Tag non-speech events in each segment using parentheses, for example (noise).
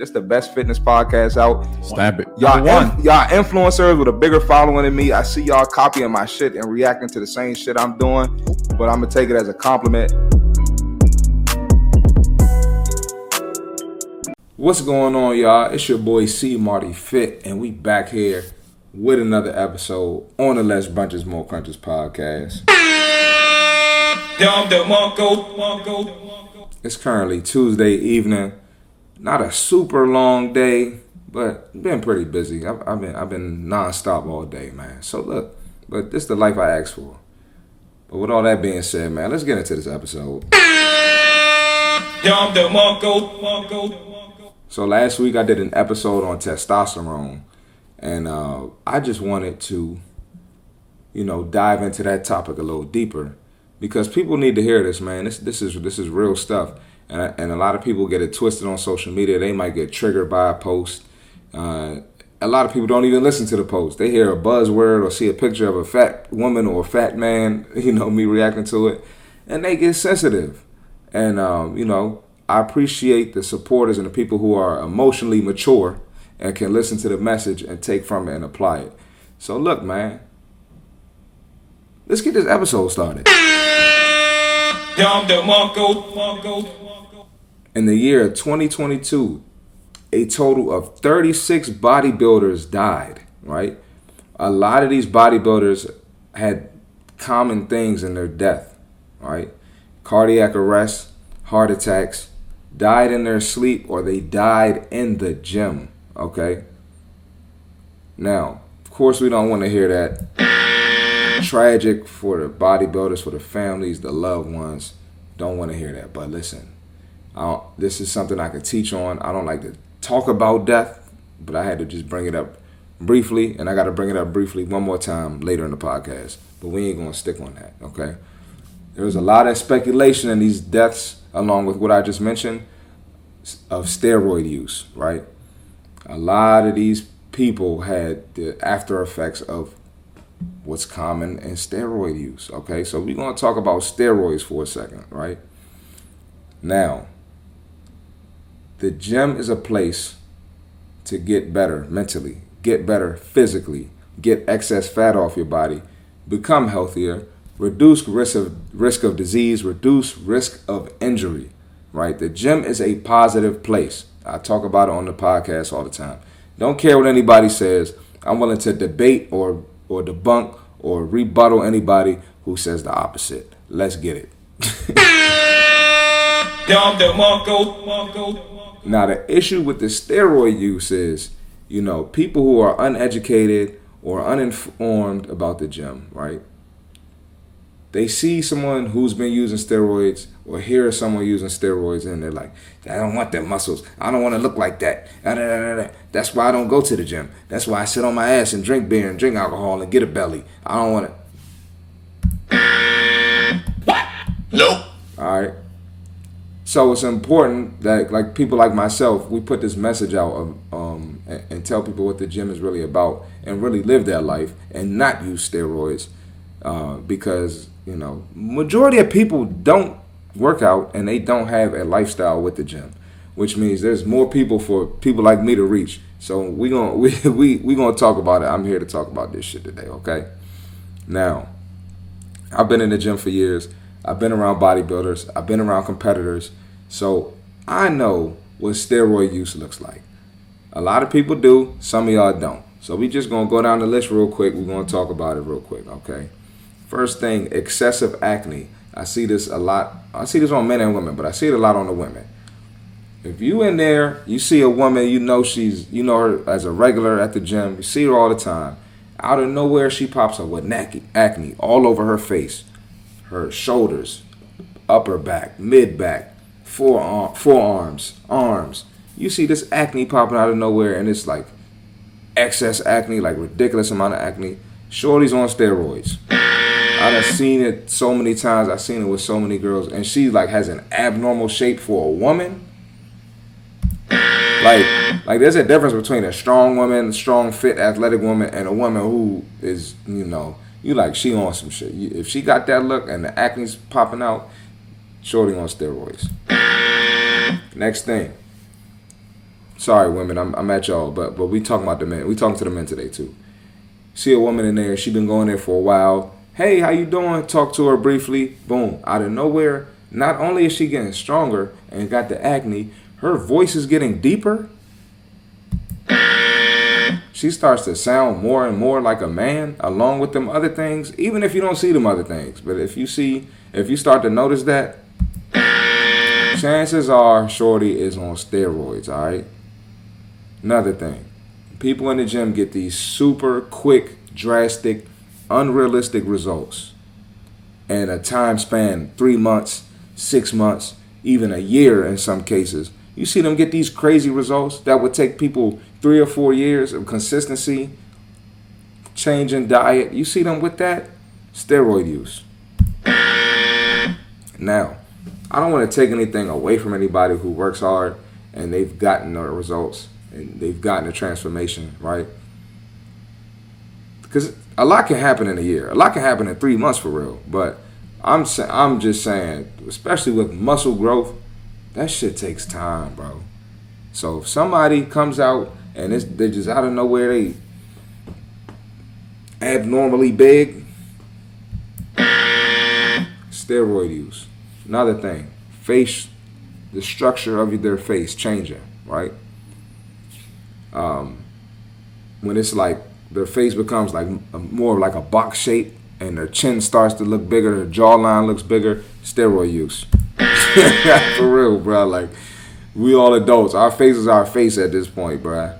This the best fitness podcast out. Stamp it. Y'all, Number one. in- y'all influencers with a bigger following than me. I see y'all copying my shit and reacting to the same shit I'm doing, but I'm gonna take it as a compliment. What's going on, y'all? It's your boy C Marty Fit, and we back here with another episode on the Less Brunches More Crunches podcast. Dom DeMarco, Marco. It's currently Tuesday evening. Not a super long day, but been pretty busy. I've, I've been I've been nonstop all day, man. So look, but this is the life I asked for. But with all that being said, man, let's get into this episode. Dom the Monko, Monko. So last week I did an episode on testosterone, and uh, I just wanted to, you know, dive into that topic a little deeper because people need to hear this, man. This this is this is real stuff, and and a lot of people get it twisted on social media. They might get triggered by a post. Uh, a lot of people don't even listen to the post. They hear a buzzword or see a picture of a fat woman or a fat man, (laughs) you know, me reacting to it, and they get sensitive. And um, you know, I appreciate the supporters and the people who are emotionally mature and can listen to the message and take from it and apply it. So look, man, let's get this episode started. Dom DeMarco, Marco. In the year 2022, a total of 36 bodybuilders died, right? A lot of these bodybuilders had common things in their death, right? Cardiac arrest, heart attacks, died in their sleep, or they died in the gym, okay? Now, of course, we don't want to hear that. Tragic for the bodybuilders, for the families, the loved ones. Don't want to hear that. But listen, Don't, this is something I could teach on. I don't like to talk about death, but I had to just bring it up briefly, and I got to bring it up briefly one more time later in the podcast. But we ain't gonna stick on that, okay? There was a lot of speculation in these deaths, along with what I just mentioned, of steroid use, right? A lot of these people had the after effects of what's common in steroid use, okay? So we're gonna talk about steroids for a second, right? Now, the gym is a place to get better mentally, get better physically, get excess fat off your body, become healthier, reduce risk of risk of disease, reduce risk of injury. Right? The gym is a positive place. I talk about it on the podcast all the time. Don't care what anybody says. I'm willing to debate or or debunk or rebuttal anybody who says the opposite. Let's get it. (laughs) Dom DeMarco, Marco. Now, the issue with the steroid use is, you know, people who are uneducated or uninformed about the gym, right? They see someone who's been using steroids or hear someone using steroids and they're like, I don't want their muscles. I don't want to look like that. That's why I don't go to the gym. That's why I sit on my ass and drink beer and drink alcohol and get a belly. I don't want to. Nope. All right. So it's important that like people like myself, we put this message out um, um, and, and tell people what the gym is really about and really live that life and not use steroids uh, because you know majority of people don't work out and they don't have a lifestyle with the gym, which means there's more people for people like me to reach. So we're gonna (laughs) we we we gonna talk about it. I'm here to talk about this shit today. Okay. Now, I've been in the gym for years. I've been around bodybuilders. I've been around competitors. So I know what steroid use looks like. A lot of people do. Some of y'all don't. So we just gonna go down the list real quick. We're gonna talk about it real quick. Okay. First thing, excessive acne. I see this a lot. I see this on men and women, but I see it a lot on the women. If you in there, you see a woman, you know she's, you know her as a regular at the gym. You see her all the time. Out of nowhere, she pops up with acne, acne all over her face, her shoulders, upper back, mid back, forearm, uh, forearms, arms. You see this acne popping out of nowhere, and it's like excess acne, like ridiculous amount of acne. Shorty's on steroids. I've seen it so many times. I've seen it with so many girls, and she like has an abnormal shape for a woman. Like, like there's a difference between a strong woman, strong, fit, athletic woman, and a woman who is, you know, you like she on some shit. You- If she got that look and the acne's popping out, shorty on steroids. Next thing, Sorry, women, I'm, I'm at y'all, but but we talking about the men. We talking to the men today too. See a woman in there, she been going there for a while. Hey, how you doing? Talk to her briefly. Boom, out of nowhere. Not only is she getting stronger and got the acne, her voice is getting deeper. She starts to sound more and more like a man, along with them other things. Even if you don't see them other things, but if you see, if you start to notice that, chances are Shorty is on steroids. All right. Another thing, people in the gym get these super quick, drastic, unrealistic results in a time span three months, six months, even a year in some cases. You see them get these crazy results that would take people three or four years of consistency, changing diet. You see them with that steroid use. Now, I don't want to take anything away from anybody who works hard and they've gotten the results and they've gotten a transformation, right? Because a lot can happen in a year. A lot can happen in three months for real. But I'm sa- I'm just saying, especially with muscle growth, that shit takes time, bro. So if somebody comes out and it's, they're just out of nowhere, they abnormally big, steroid use. Another thing, face, the structure of their face changing, right? Um, when it's like their face becomes like more like a box shape and their chin starts to look bigger, their jawline looks bigger, steroid use. (laughs) For real, bro. Like we all adults. Our face is our face at this point, bro.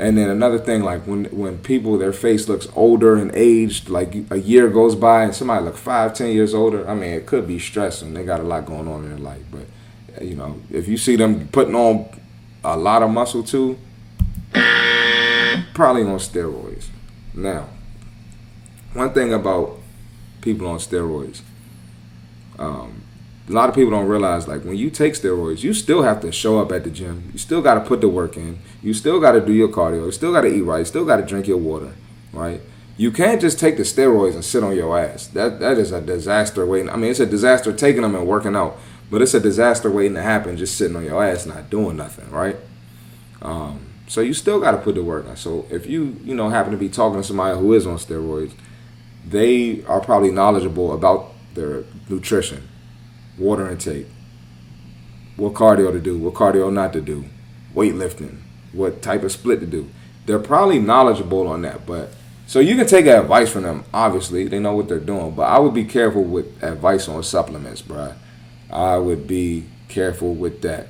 And then another thing, like when when people their face looks older and aged, like a year goes by and somebody look five, ten years older. I mean, it could be stressing. They got a lot going on in their life, but you know, if you see them putting on a lot of muscle too, probably on steroids. Now, one thing about people on steroids, um, a lot of people don't realize like when you take steroids, you still have to show up at the gym. You still got to put the work in. You still got to do your cardio. You still got to eat right. You still got to drink your water, right? You can't just take the steroids and sit on your ass. That that is a disaster waiting. I mean, it's a disaster taking them and working out, but it's a disaster waiting to happen just sitting on your ass not doing nothing, right? Um, so you still got to put the work in. So if you you know happen to be talking to somebody who is on steroids, they are probably knowledgeable about their nutrition, water intake, what cardio to do, what cardio not to do, weightlifting, what type of split to do. They're probably knowledgeable on that, but so you can take advice from them. Obviously, they know what they're doing, but I would be careful with advice on supplements, bro. I would be careful with that.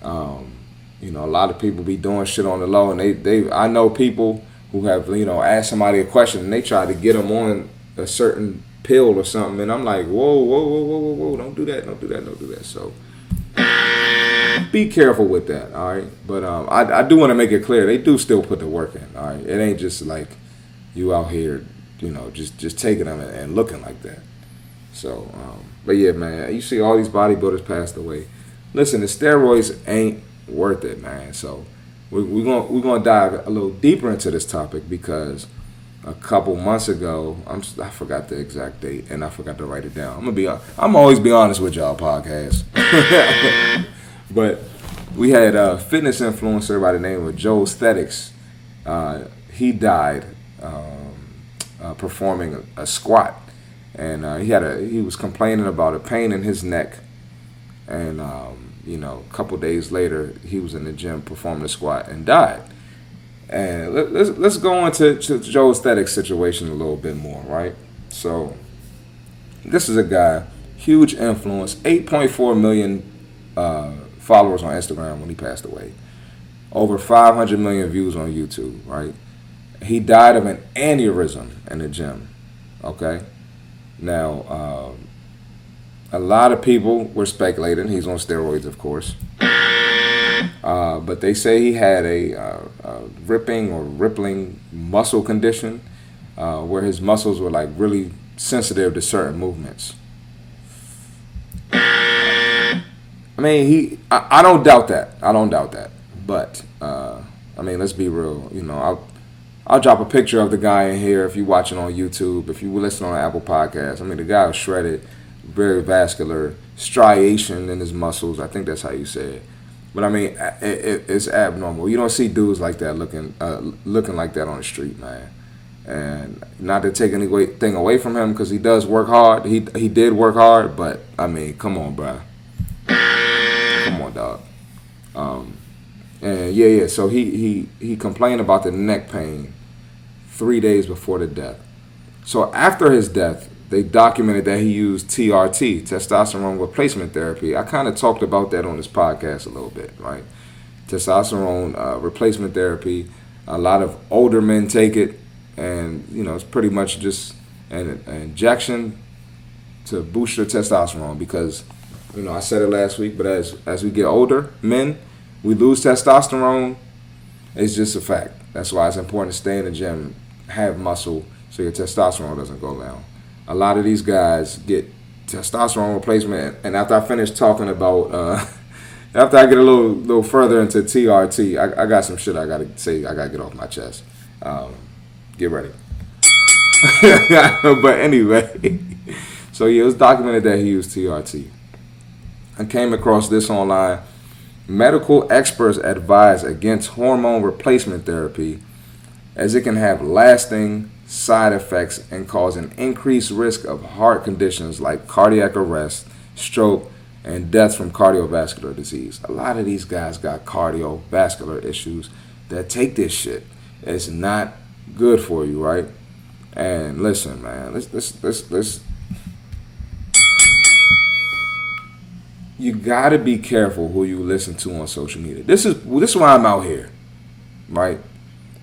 Um, you know, a lot of people be doing shit on the low, and they they I know people who have you know asked somebody a question and they try to get them on a certain pill or something, and I'm like, whoa, whoa, whoa, whoa, whoa, whoa, don't do that, don't do that, don't do that. So be careful with that, all right. But um, I I do want to make it clear they do still put the work in, all right. It ain't just like you out here, you know, just just taking them and, looking like that. So, um, but yeah, man, you see all these bodybuilders passed away. Listen, the steroids ain't worth it, man. So we're, we're gonna we're gonna dive a little deeper into this topic because a couple months ago, I'm s- I forgot the exact date and I forgot to write it down. I'm gonna be I'm always be honest with y'all podcast, (laughs) but we had a fitness influencer by the name of Joesthetics. Uh, he died um, uh, performing a, a squat, and uh, he had a he was complaining about a pain in his neck, and um, you know, a couple days later, he was in the gym performing a squat and died. And let, let's let's go into to, to Joesthetics situation a little bit more, right? So, this is a guy, huge influence, 8.4 million uh, followers on Instagram when he passed away, over 500 million views on YouTube, right? He died of an aneurysm in the gym, okay? Now, um, a lot of people were speculating he's on steroids, of course. Uh, but they say he had a, uh, a ripping or rippling muscle condition uh, where his muscles were like really sensitive to certain movements. I mean, he. I, I don't doubt that. I don't doubt that. But uh, I mean, let's be real. You know, I'll I'll drop a picture of the guy in here if you're watching on YouTube. If you listen on Apple Podcasts, I mean, the guy was shredded, very vascular, striation in his muscles. I think that's how you say it. But I mean, it, it, it's abnormal. You don't see dudes like that looking uh, looking like that on the street, man. And not to take anything away from him because he does work hard. He he did work hard, but I mean, come on, bro. Come on, dog. Um, and yeah, yeah. So he he he complained about the neck pain three days before the death. So after his death, they documented that he used TRT, testosterone replacement therapy. I kind of talked about that on this podcast a little bit, right? Testosterone uh, replacement therapy. A lot of older men take it, and you know it's pretty much just an, an injection to boost your testosterone because you know I said it last week, but as as we get older, men we lose testosterone. It's just a fact. That's why it's important to stay in the gym, have muscle, so your testosterone doesn't go down. A lot of these guys get testosterone replacement, and after I finish talking about, uh, (laughs) after I get a little little further into TRT, I, I got some shit I gotta say. I gotta get off my chest. Um, get ready. (laughs) but anyway, (laughs) so yeah, it was documented that he used TRT. I came across this online Medical experts advise against hormone replacement therapy as it can have lasting side effects and cause an increased risk of heart conditions like cardiac arrest, stroke, and death from cardiovascular disease. A lot of these guys got cardiovascular issues that take this shit. It's not good for you, right? And listen, man, let's let's let's let's you gotta be careful who you listen to on social media. This is this is why I'm out here, right?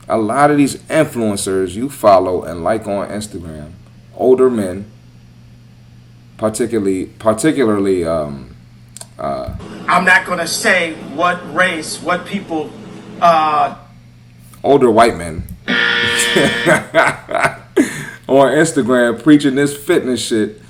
A lot of these influencers you follow and like on Instagram, older men, particularly particularly. Um, uh, I'm not gonna say what race, what people. Uh, older white men (laughs) on Instagram preaching this fitness shit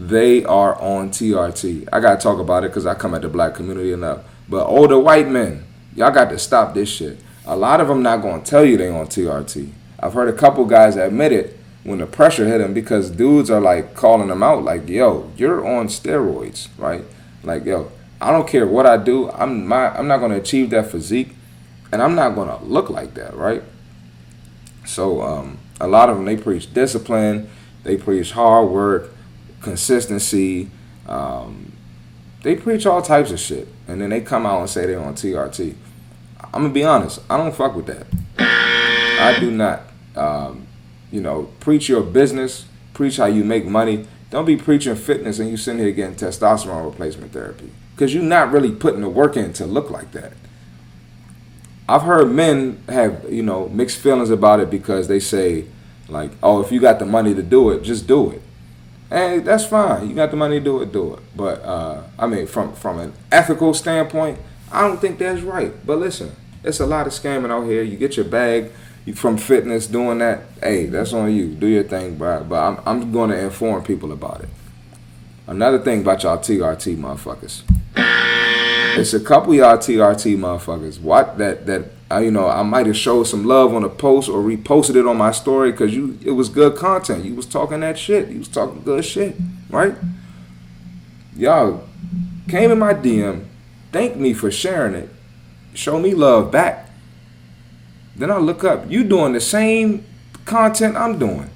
they are on TRT. I gotta talk about it because I come at the black community enough. But older white men, y'all got to stop this shit. A lot of them not gonna tell you they on TRT. I've heard a couple guys admit it when the pressure hit them because dudes are like calling them out, like, "Yo, you're on steroids, right? Like, yo, I don't care what I do. I'm my I'm not gonna achieve that physique, and I'm not gonna look like that, right? So um, a lot of them they preach discipline, they preach hard work consistency. Um, they preach all types of shit, and then they come out and say they're on TRT. I'm gonna be honest. I don't fuck with that. I do not. Um, you know, preach your business. Preach how you make money. Don't be preaching fitness and you sitting here getting testosterone replacement therapy because you're not really putting the work in to look like that. I've heard men have you know mixed feelings about it because they say like, oh, if you got the money to do it, just do it. Hey, that's fine. You got the money to do it, do it. But uh, I mean, from from an ethical standpoint, I don't think that's right. But listen, it's a lot of scamming out here. You get your bag from fitness doing that. Hey, that's on you. Do your thing, bro. But I'm I'm going to inform people about it. Another thing about y'all TRT motherfuckers. It's a couple y'all TRT motherfuckers. What that that uh, you know I might have showed some love on a post or reposted it on my story because you it was good content. You was talking that shit. You was talking good shit, right? Y'all came in my DM, thanked me for sharing it, show me love back. Then I look up, you doing the same content I'm doing.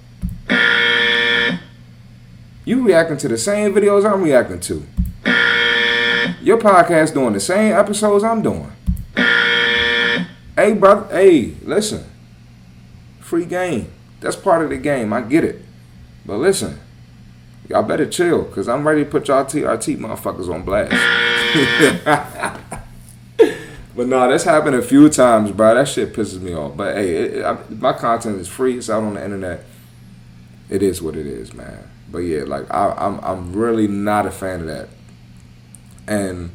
You reacting to the same videos I'm reacting to. Your podcast doing the same episodes I'm doing. Hey, brother. Hey, listen. Free game. That's part of the game. I get it. But listen, y'all better chill, cause I'm ready to put y'all TRT motherfuckers on blast. But no, that's happened a few times, bro. That shit pisses me off. But hey, it, I, my content is free. It's out on the internet. It is what it is, man. But yeah, like I, I'm, I'm really not a fan of that and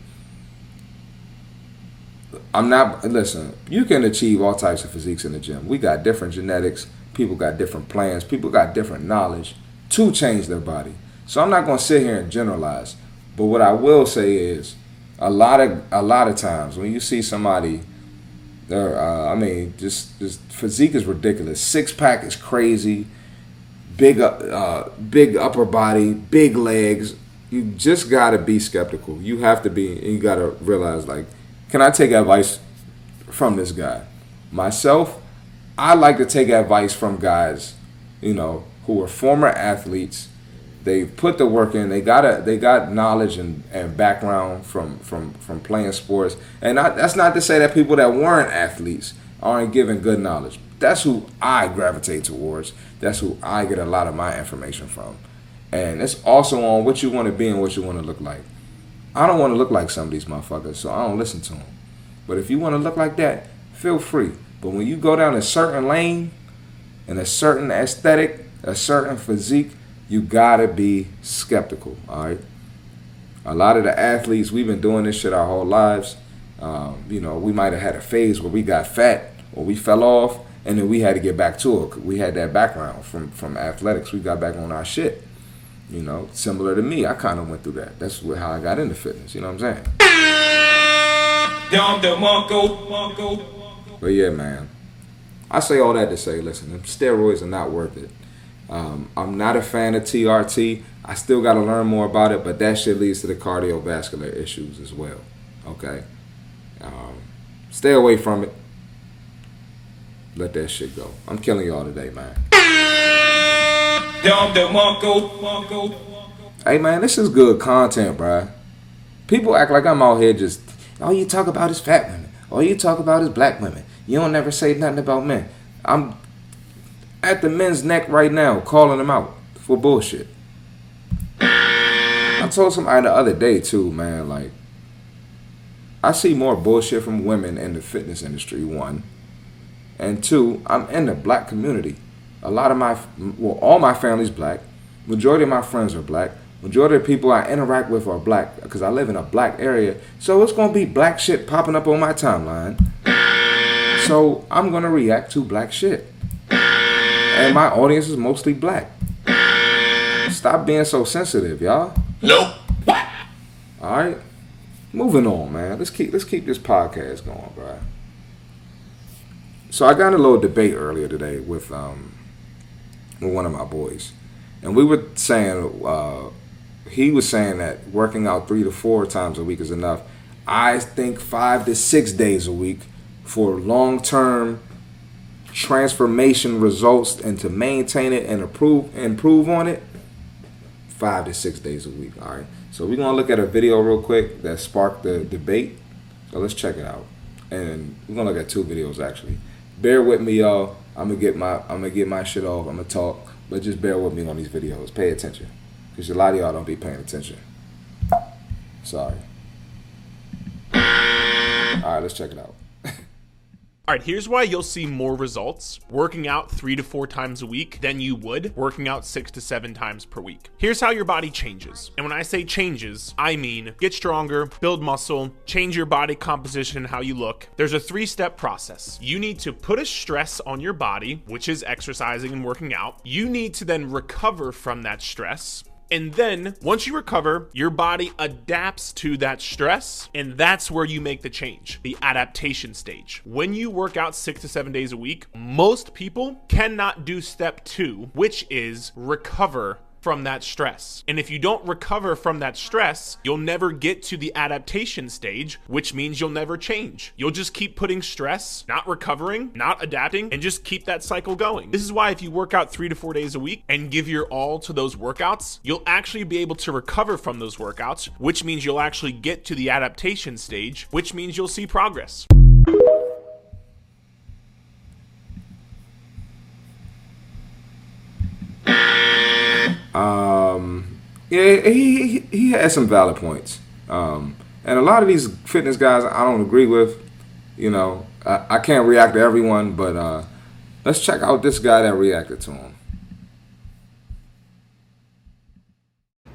I'm not listen, you can achieve all types of physiques in the gym. We got different genetics, people got different plans, people got different knowledge to change their body. So I'm not going to sit here and generalize. But what I will say is a lot of a lot of times when you see somebody uh, I mean just just physique is ridiculous. Six pack is crazy. Big uh, big upper body, big legs, you just gotta be skeptical. You have to be, and you gotta realize like can I take advice from this guy? Myself, I like to take advice from guys, you know, who are former athletes. They put the work in. They got a, they got knowledge and, and background from from from playing sports. And I, that's not to say that people that weren't athletes aren't given good knowledge. That's who I gravitate towards. That's who I get a lot of my information from. And it's also on what you want to be and what you want to look like. I don't want to look like some of these motherfuckers, so I don't listen to them. But if you want to look like that, feel free. But when you go down a certain lane and a certain aesthetic, a certain physique, you gotta be skeptical. All right. A lot of the athletes, we've been doing this shit our whole lives. Um, you know, we might have had a phase where we got fat or we fell off, and then we had to get back to it. We had that background from from athletics. We got back on our shit. You know, similar to me, I kind of went through that. That's how I got into fitness. You know what I'm saying? But yeah, man. I say all that to say, listen, them steroids are not worth it. Um, I'm not a fan of TRT. I still got to learn more about it, but that shit leads to the cardiovascular issues as well. Okay? Um, stay away from it. Let that shit go. I'm killing y'all today, man. Hey, man, this is good content, bruh. People act like I'm out here just, all you talk about is fat women. All you talk about is black women. You don't never say nothing about men. I'm at the men's neck right now, calling them out for bullshit. I told somebody the other day too, man. Like, I see more bullshit from women in the fitness industry. One, and two, I'm in the black community. A lot of my, well, all my family's black. Majority of my friends are black. Majority of people I interact with are black because I live in a black area. So it's gonna be black shit popping up on my timeline. So I'm gonna react to black shit. And my audience is mostly black. Stop being so sensitive, y'all. Nope. All right, moving on, man. Let's keep let's keep this podcast going, bro. So I got in a little debate earlier today with um with one of my boys, and we were saying uh, he was saying that working out three to four times a week is enough. I think five to six days a week for long term transformation results and to maintain it and improve improve on it five to six days a week all right? So we're gonna look at a video real quick that sparked the debate. So let's check it out. And we're gonna look at two videos actually. Bear with me y'all. I'm gonna get my i'm gonna get my shit off. I'm gonna talk. But just bear with me on these videos. Pay attention. Because a lot of y'all don't be paying attention. Sorry. All right let's check it out All right, here's why you'll see more results working out three to four times a week than you would working out six to seven times per week. Here's how your body changes. And when I say changes, I mean get stronger, build muscle, change your body composition, how you look. There's a three step process. You need to put a stress on your body, which is exercising and working out. You need to then recover from that stress. And then once you recover, your body adapts to that stress, and that's where you make the change the adaptation stage. When you work out six to seven days a week, most people cannot do step two, which is recover from that stress. And if you don't recover from that stress, you'll never get to the adaptation stage, which means you'll never change. You'll just keep putting stress, not recovering, not adapting, and just keep that cycle going. This is why if you work out three to four days a week and give your all to those workouts, you'll actually be able to recover from those workouts, which means you'll actually get to the adaptation stage, which means you'll see progress. Um, yeah, he, he he has some valid points. Um, and a lot of these fitness guys I don't agree with. You know, I, I can't react to everyone, but uh, let's check out this guy that reacted to him.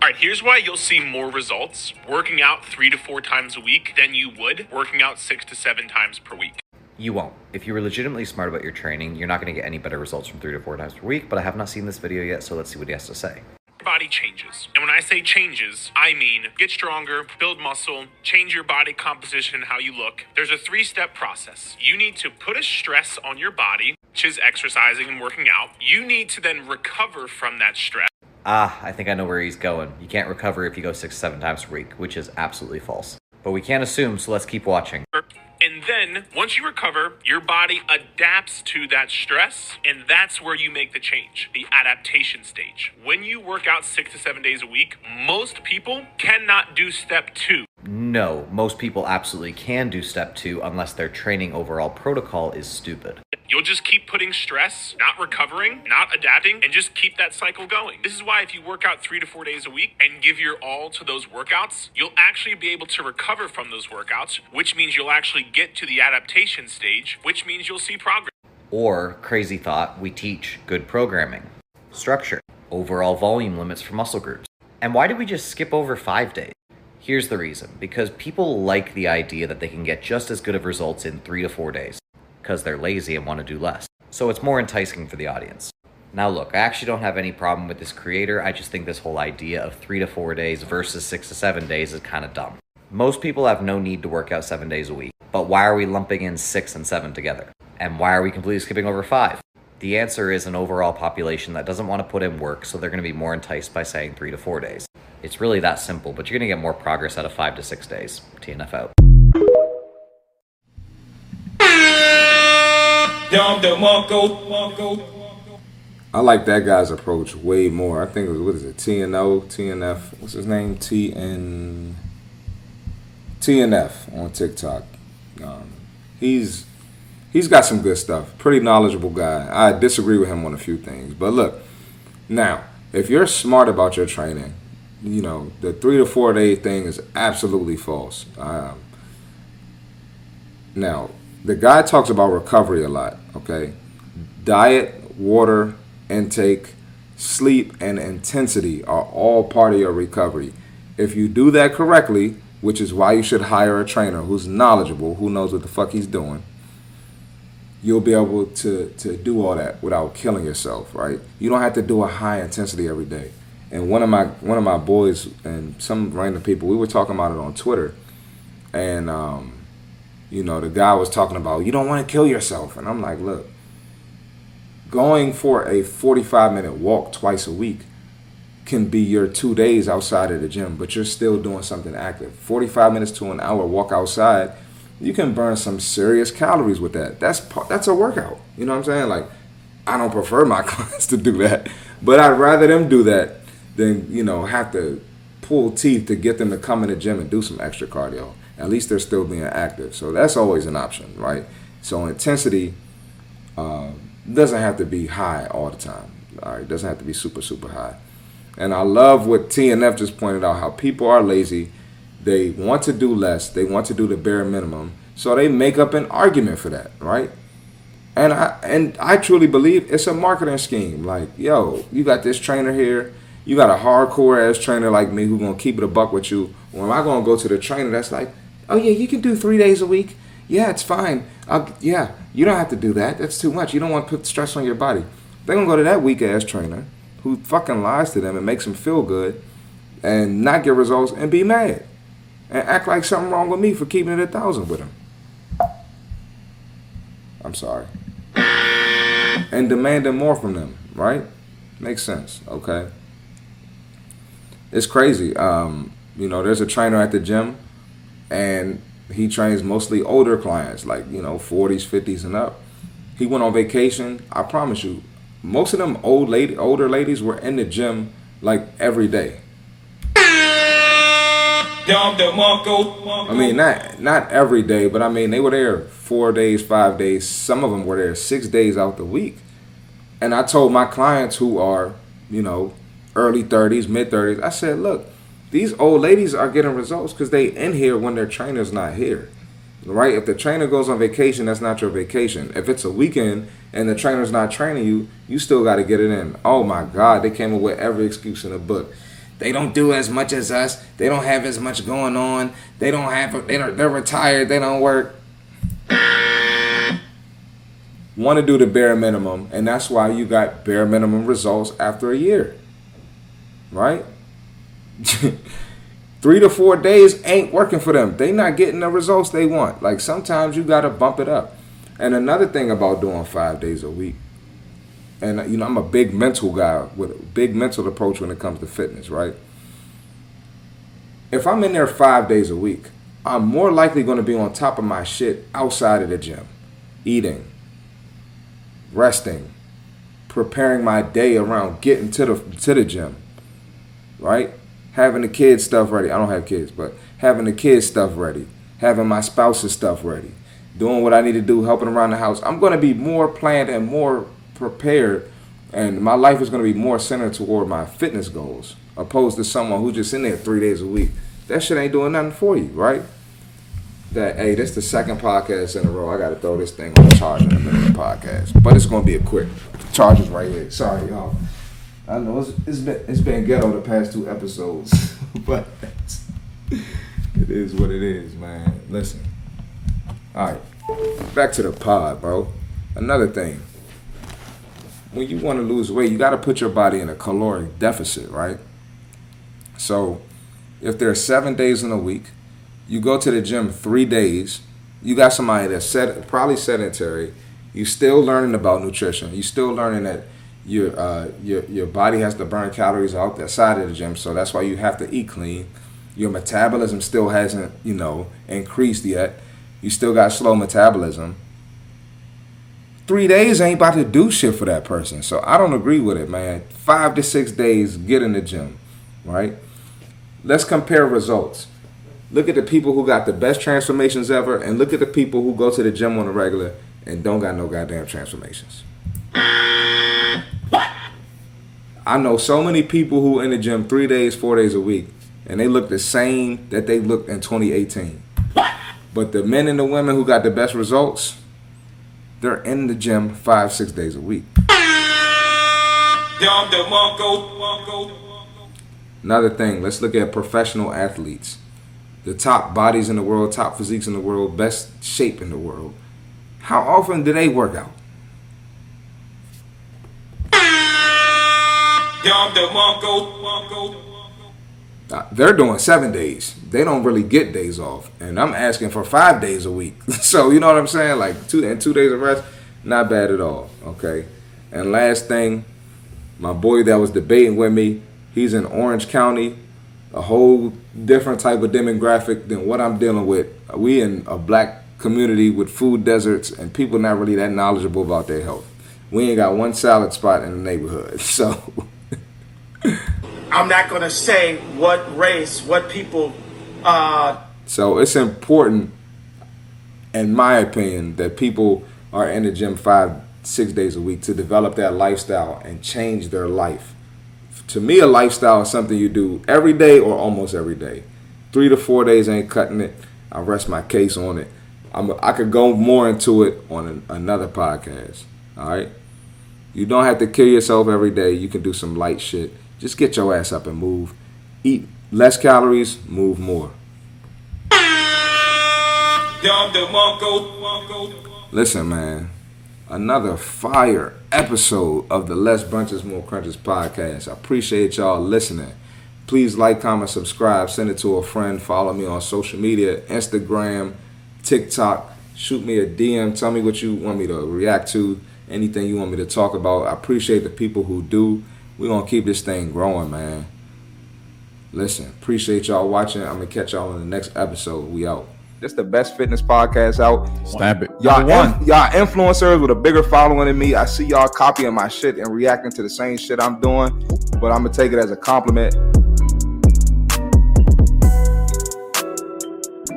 All right, here's why you'll see more results working out three to four times a week than you would working out six to seven times per week. You won't. If you were legitimately smart about your training, you're not going to get any better results from three to four times per week, but I have not seen this video yet, so let's see what he has to say. Your body changes. And when I say changes, I mean get stronger, build muscle, change your body composition how you look. There's a three step process. You need to put a stress on your body, which is exercising and working out. You need to then recover from that stress. Ah, I think I know where he's going. You can't recover if you go six, seven times per week, which is absolutely false. But we can't assume, so let's keep watching. And then once you recover, your body adapts to that stress, and that's where you make the change the adaptation stage. When you work out six to seven days a week, most people cannot do step two. No, most people absolutely can do step two unless their training overall protocol is stupid. You'll just keep putting stress, not recovering, not adapting, and just keep that cycle going. This is why if you work out three to four days a week and give your all to those workouts, you'll actually be able to recover from those workouts, which means you'll actually get to the adaptation stage, which means you'll see progress. Or, crazy thought, we teach good programming, structure, overall volume limits for muscle groups. And why did we just skip over five days? Here's the reason because people like the idea that they can get just as good of results in three to four days because they're lazy and want to do less. So it's more enticing for the audience. Now, look, I actually don't have any problem with this creator. I just think this whole idea of three to four days versus six to seven days is kind of dumb. Most people have no need to work out seven days a week, but why are we lumping in six and seven together? And why are we completely skipping over five? The answer is an overall population that doesn't want to put in work, so they're going to be more enticed by saying three to four days. It's really that simple, but you're going to get more progress out of five to six days. TNF out. Dom DeMarco, Marco. I like that guy's approach way more. I think it was what is it? TNO, TNF. What's his name? TN TNF on TikTok. Um, he's he's got some good stuff. Pretty knowledgeable guy. I disagree with him on a few things, but look, now if you're smart about your training, you know the three to four day thing is absolutely false. Um, now the guy talks about recovery a lot. Okay, diet, water intake, sleep, and intensity are all part of your recovery. If you do that correctly, which is why you should hire a trainer who's knowledgeable, who knows what the fuck he's doing, you'll be able to, to do all that without killing yourself, right? You don't have to do a high intensity every day. And one of my one of my boys and some random people, we were talking about it on Twitter, and um, you know, the guy was talking about you don't want to kill yourself, and I'm like, look, going for a 45 minute walk twice a week can be your two days outside of the gym, but you're still doing something active. 45 minutes to an hour walk outside, you can burn some serious calories with that. That's that's a workout. You know what I'm saying? Like, I don't prefer my (laughs) clients to do that, but I'd rather them do that than you know have to pull teeth to get them to come in the gym and do some extra cardio. At least they're still being active, so that's always an option, right? So intensity uh, doesn't have to be high all the time. All right, it doesn't have to be super super high. And I love what TNF just pointed out how people are lazy. They want to do less, they want to do the bare minimum. So they make up an argument for that, right? And I and I truly believe it's a marketing scheme. Like, yo, you got this trainer here, you got a hardcore ass trainer like me who gonna keep it a buck with you. Or am I gonna go to the trainer that's like, oh yeah, you can do three days a week. Yeah, it's fine. I'll, yeah, you don't have to do that. That's too much. You don't want to put stress on your body. They're gonna go to that weak ass trainer who fucking lies to them and makes them feel good and not get results and be mad and act like something wrong with me for keeping it a thousand with them. I'm sorry. And demanding more from them, right? Makes sense, okay? It's crazy. Um, you know, there's a trainer at the gym and he trains mostly older clients, like, you know, 40s, 50s and up. He went on vacation. I promise you, most of them old lady, older ladies were in the gym like every day. I mean, not not every day, but I mean they were there four days, five days. Some of them were there six days out the week. And I told my clients who are, you know, early thirties, mid thirties, I said, look, these old ladies are getting results because they in here when their trainer's not here. Right? If the trainer goes on vacation, that's not your vacation. If it's a weekend and the trainer's not training you, you still got to get it in. Oh my God, they came up with every excuse in the book. They don't do as much as us. They don't have as much going on. They don't have. They don't, they're retired. They don't work. Want to do the bare minimum, and that's why you got bare minimum results after a year. Right? (laughs) Three to four days ain't working for them. They not getting the results they want. Like sometimes you got to bump it up. And another thing about doing five days a week, and you know I'm a big mental guy with a big mental approach when it comes to fitness, right? If I'm in there five days a week, I'm more likely going to be on top of my shit outside of the gym, eating, resting, preparing my day around getting to the to the gym, right? Having the kids stuff ready. I don't have kids, but having the kids stuff ready, having my spouse's stuff ready, doing what I need to do, helping around the house. I'm going to be more planned and more prepared, and my life is going to be more centered toward my fitness goals, opposed to someone who's just in there three days a week. That shit ain't doing nothing for you, right? That hey, this the second podcast in a row. I got to throw this thing on the charge in the middle of the podcast, but it's going to be a quick. The charger's right here. Sorry, y'all. I know it's, it's been it's been ghetto the past two episodes, (laughs) but it is what it is, man. Listen. All right, back to the pod, bro. Another thing, when you want to lose weight, you got to put your body in a caloric deficit, right? So, if there are seven days in a week, you go to the gym three days. You got somebody that's set, probably sedentary. You still learning about nutrition. You still learning that your uh, your your body has to burn calories out the side of the gym, so that's why you have to eat clean. Your metabolism still hasn't, you know, increased yet. You still got slow metabolism. Three days ain't about to do shit for that person. So I don't agree with it, man. Five to six days, get in the gym, right? Let's compare results. Look at the people who got the best transformations ever, and look at the people who go to the gym on a regular and don't got no goddamn transformations. I know so many people who in the gym three days, four days a week, and they look the same that they looked in 2018. But the men and the women who got the best results, they're in the gym five, six days a week. Dom DeMarco, Marco. Another thing, let's look at professional athletes. The top bodies in the world, top physiques in the world, best shape in the world. How often do they work out? DeMarco, Marco. Uh, they're doing seven days. They don't really get days off, and I'm asking for five days a week. (laughs) so you know what I'm saying? Like two and two days of rest, not bad at all. Okay. And last thing, my boy that was debating with me, he's in Orange County, a whole different type of demographic than what I'm dealing with. We in a black community with food deserts and people not really that knowledgeable about their health. We ain't got one salad spot in the neighborhood. (laughs) So I'm not going to say what race, what people. Uh, So it's important, in my opinion, that people are in the gym five, six days a week to develop that lifestyle and change their life. To me, a lifestyle is something you do every day or almost every day. Three to four days ain't cutting it. I rest my case on it. I'm, I could go more into it on an, another podcast. All right. You don't have to kill yourself every day. You can do some light shit. Just get your ass up and move. Eat less calories, move more. Listen, man. Another fire episode of the Less Brunches More Crunches podcast. I appreciate y'all listening. Please like, comment, subscribe, send it to a friend, follow me on social media, Instagram, TikTok. Shoot me a DM. Tell me what you want me to react to, anything you want me to talk about. I appreciate the people who do. We're going to keep this thing growing, man. Listen, appreciate y'all watching. I'm going to catch y'all in the next episode. We out. This the best fitness podcast out. Stab it. Y'all, one. inf- y'all influencers with a bigger following than me. I see y'all copying my shit and reacting to the same shit I'm doing, but I'm gonna take it as a compliment.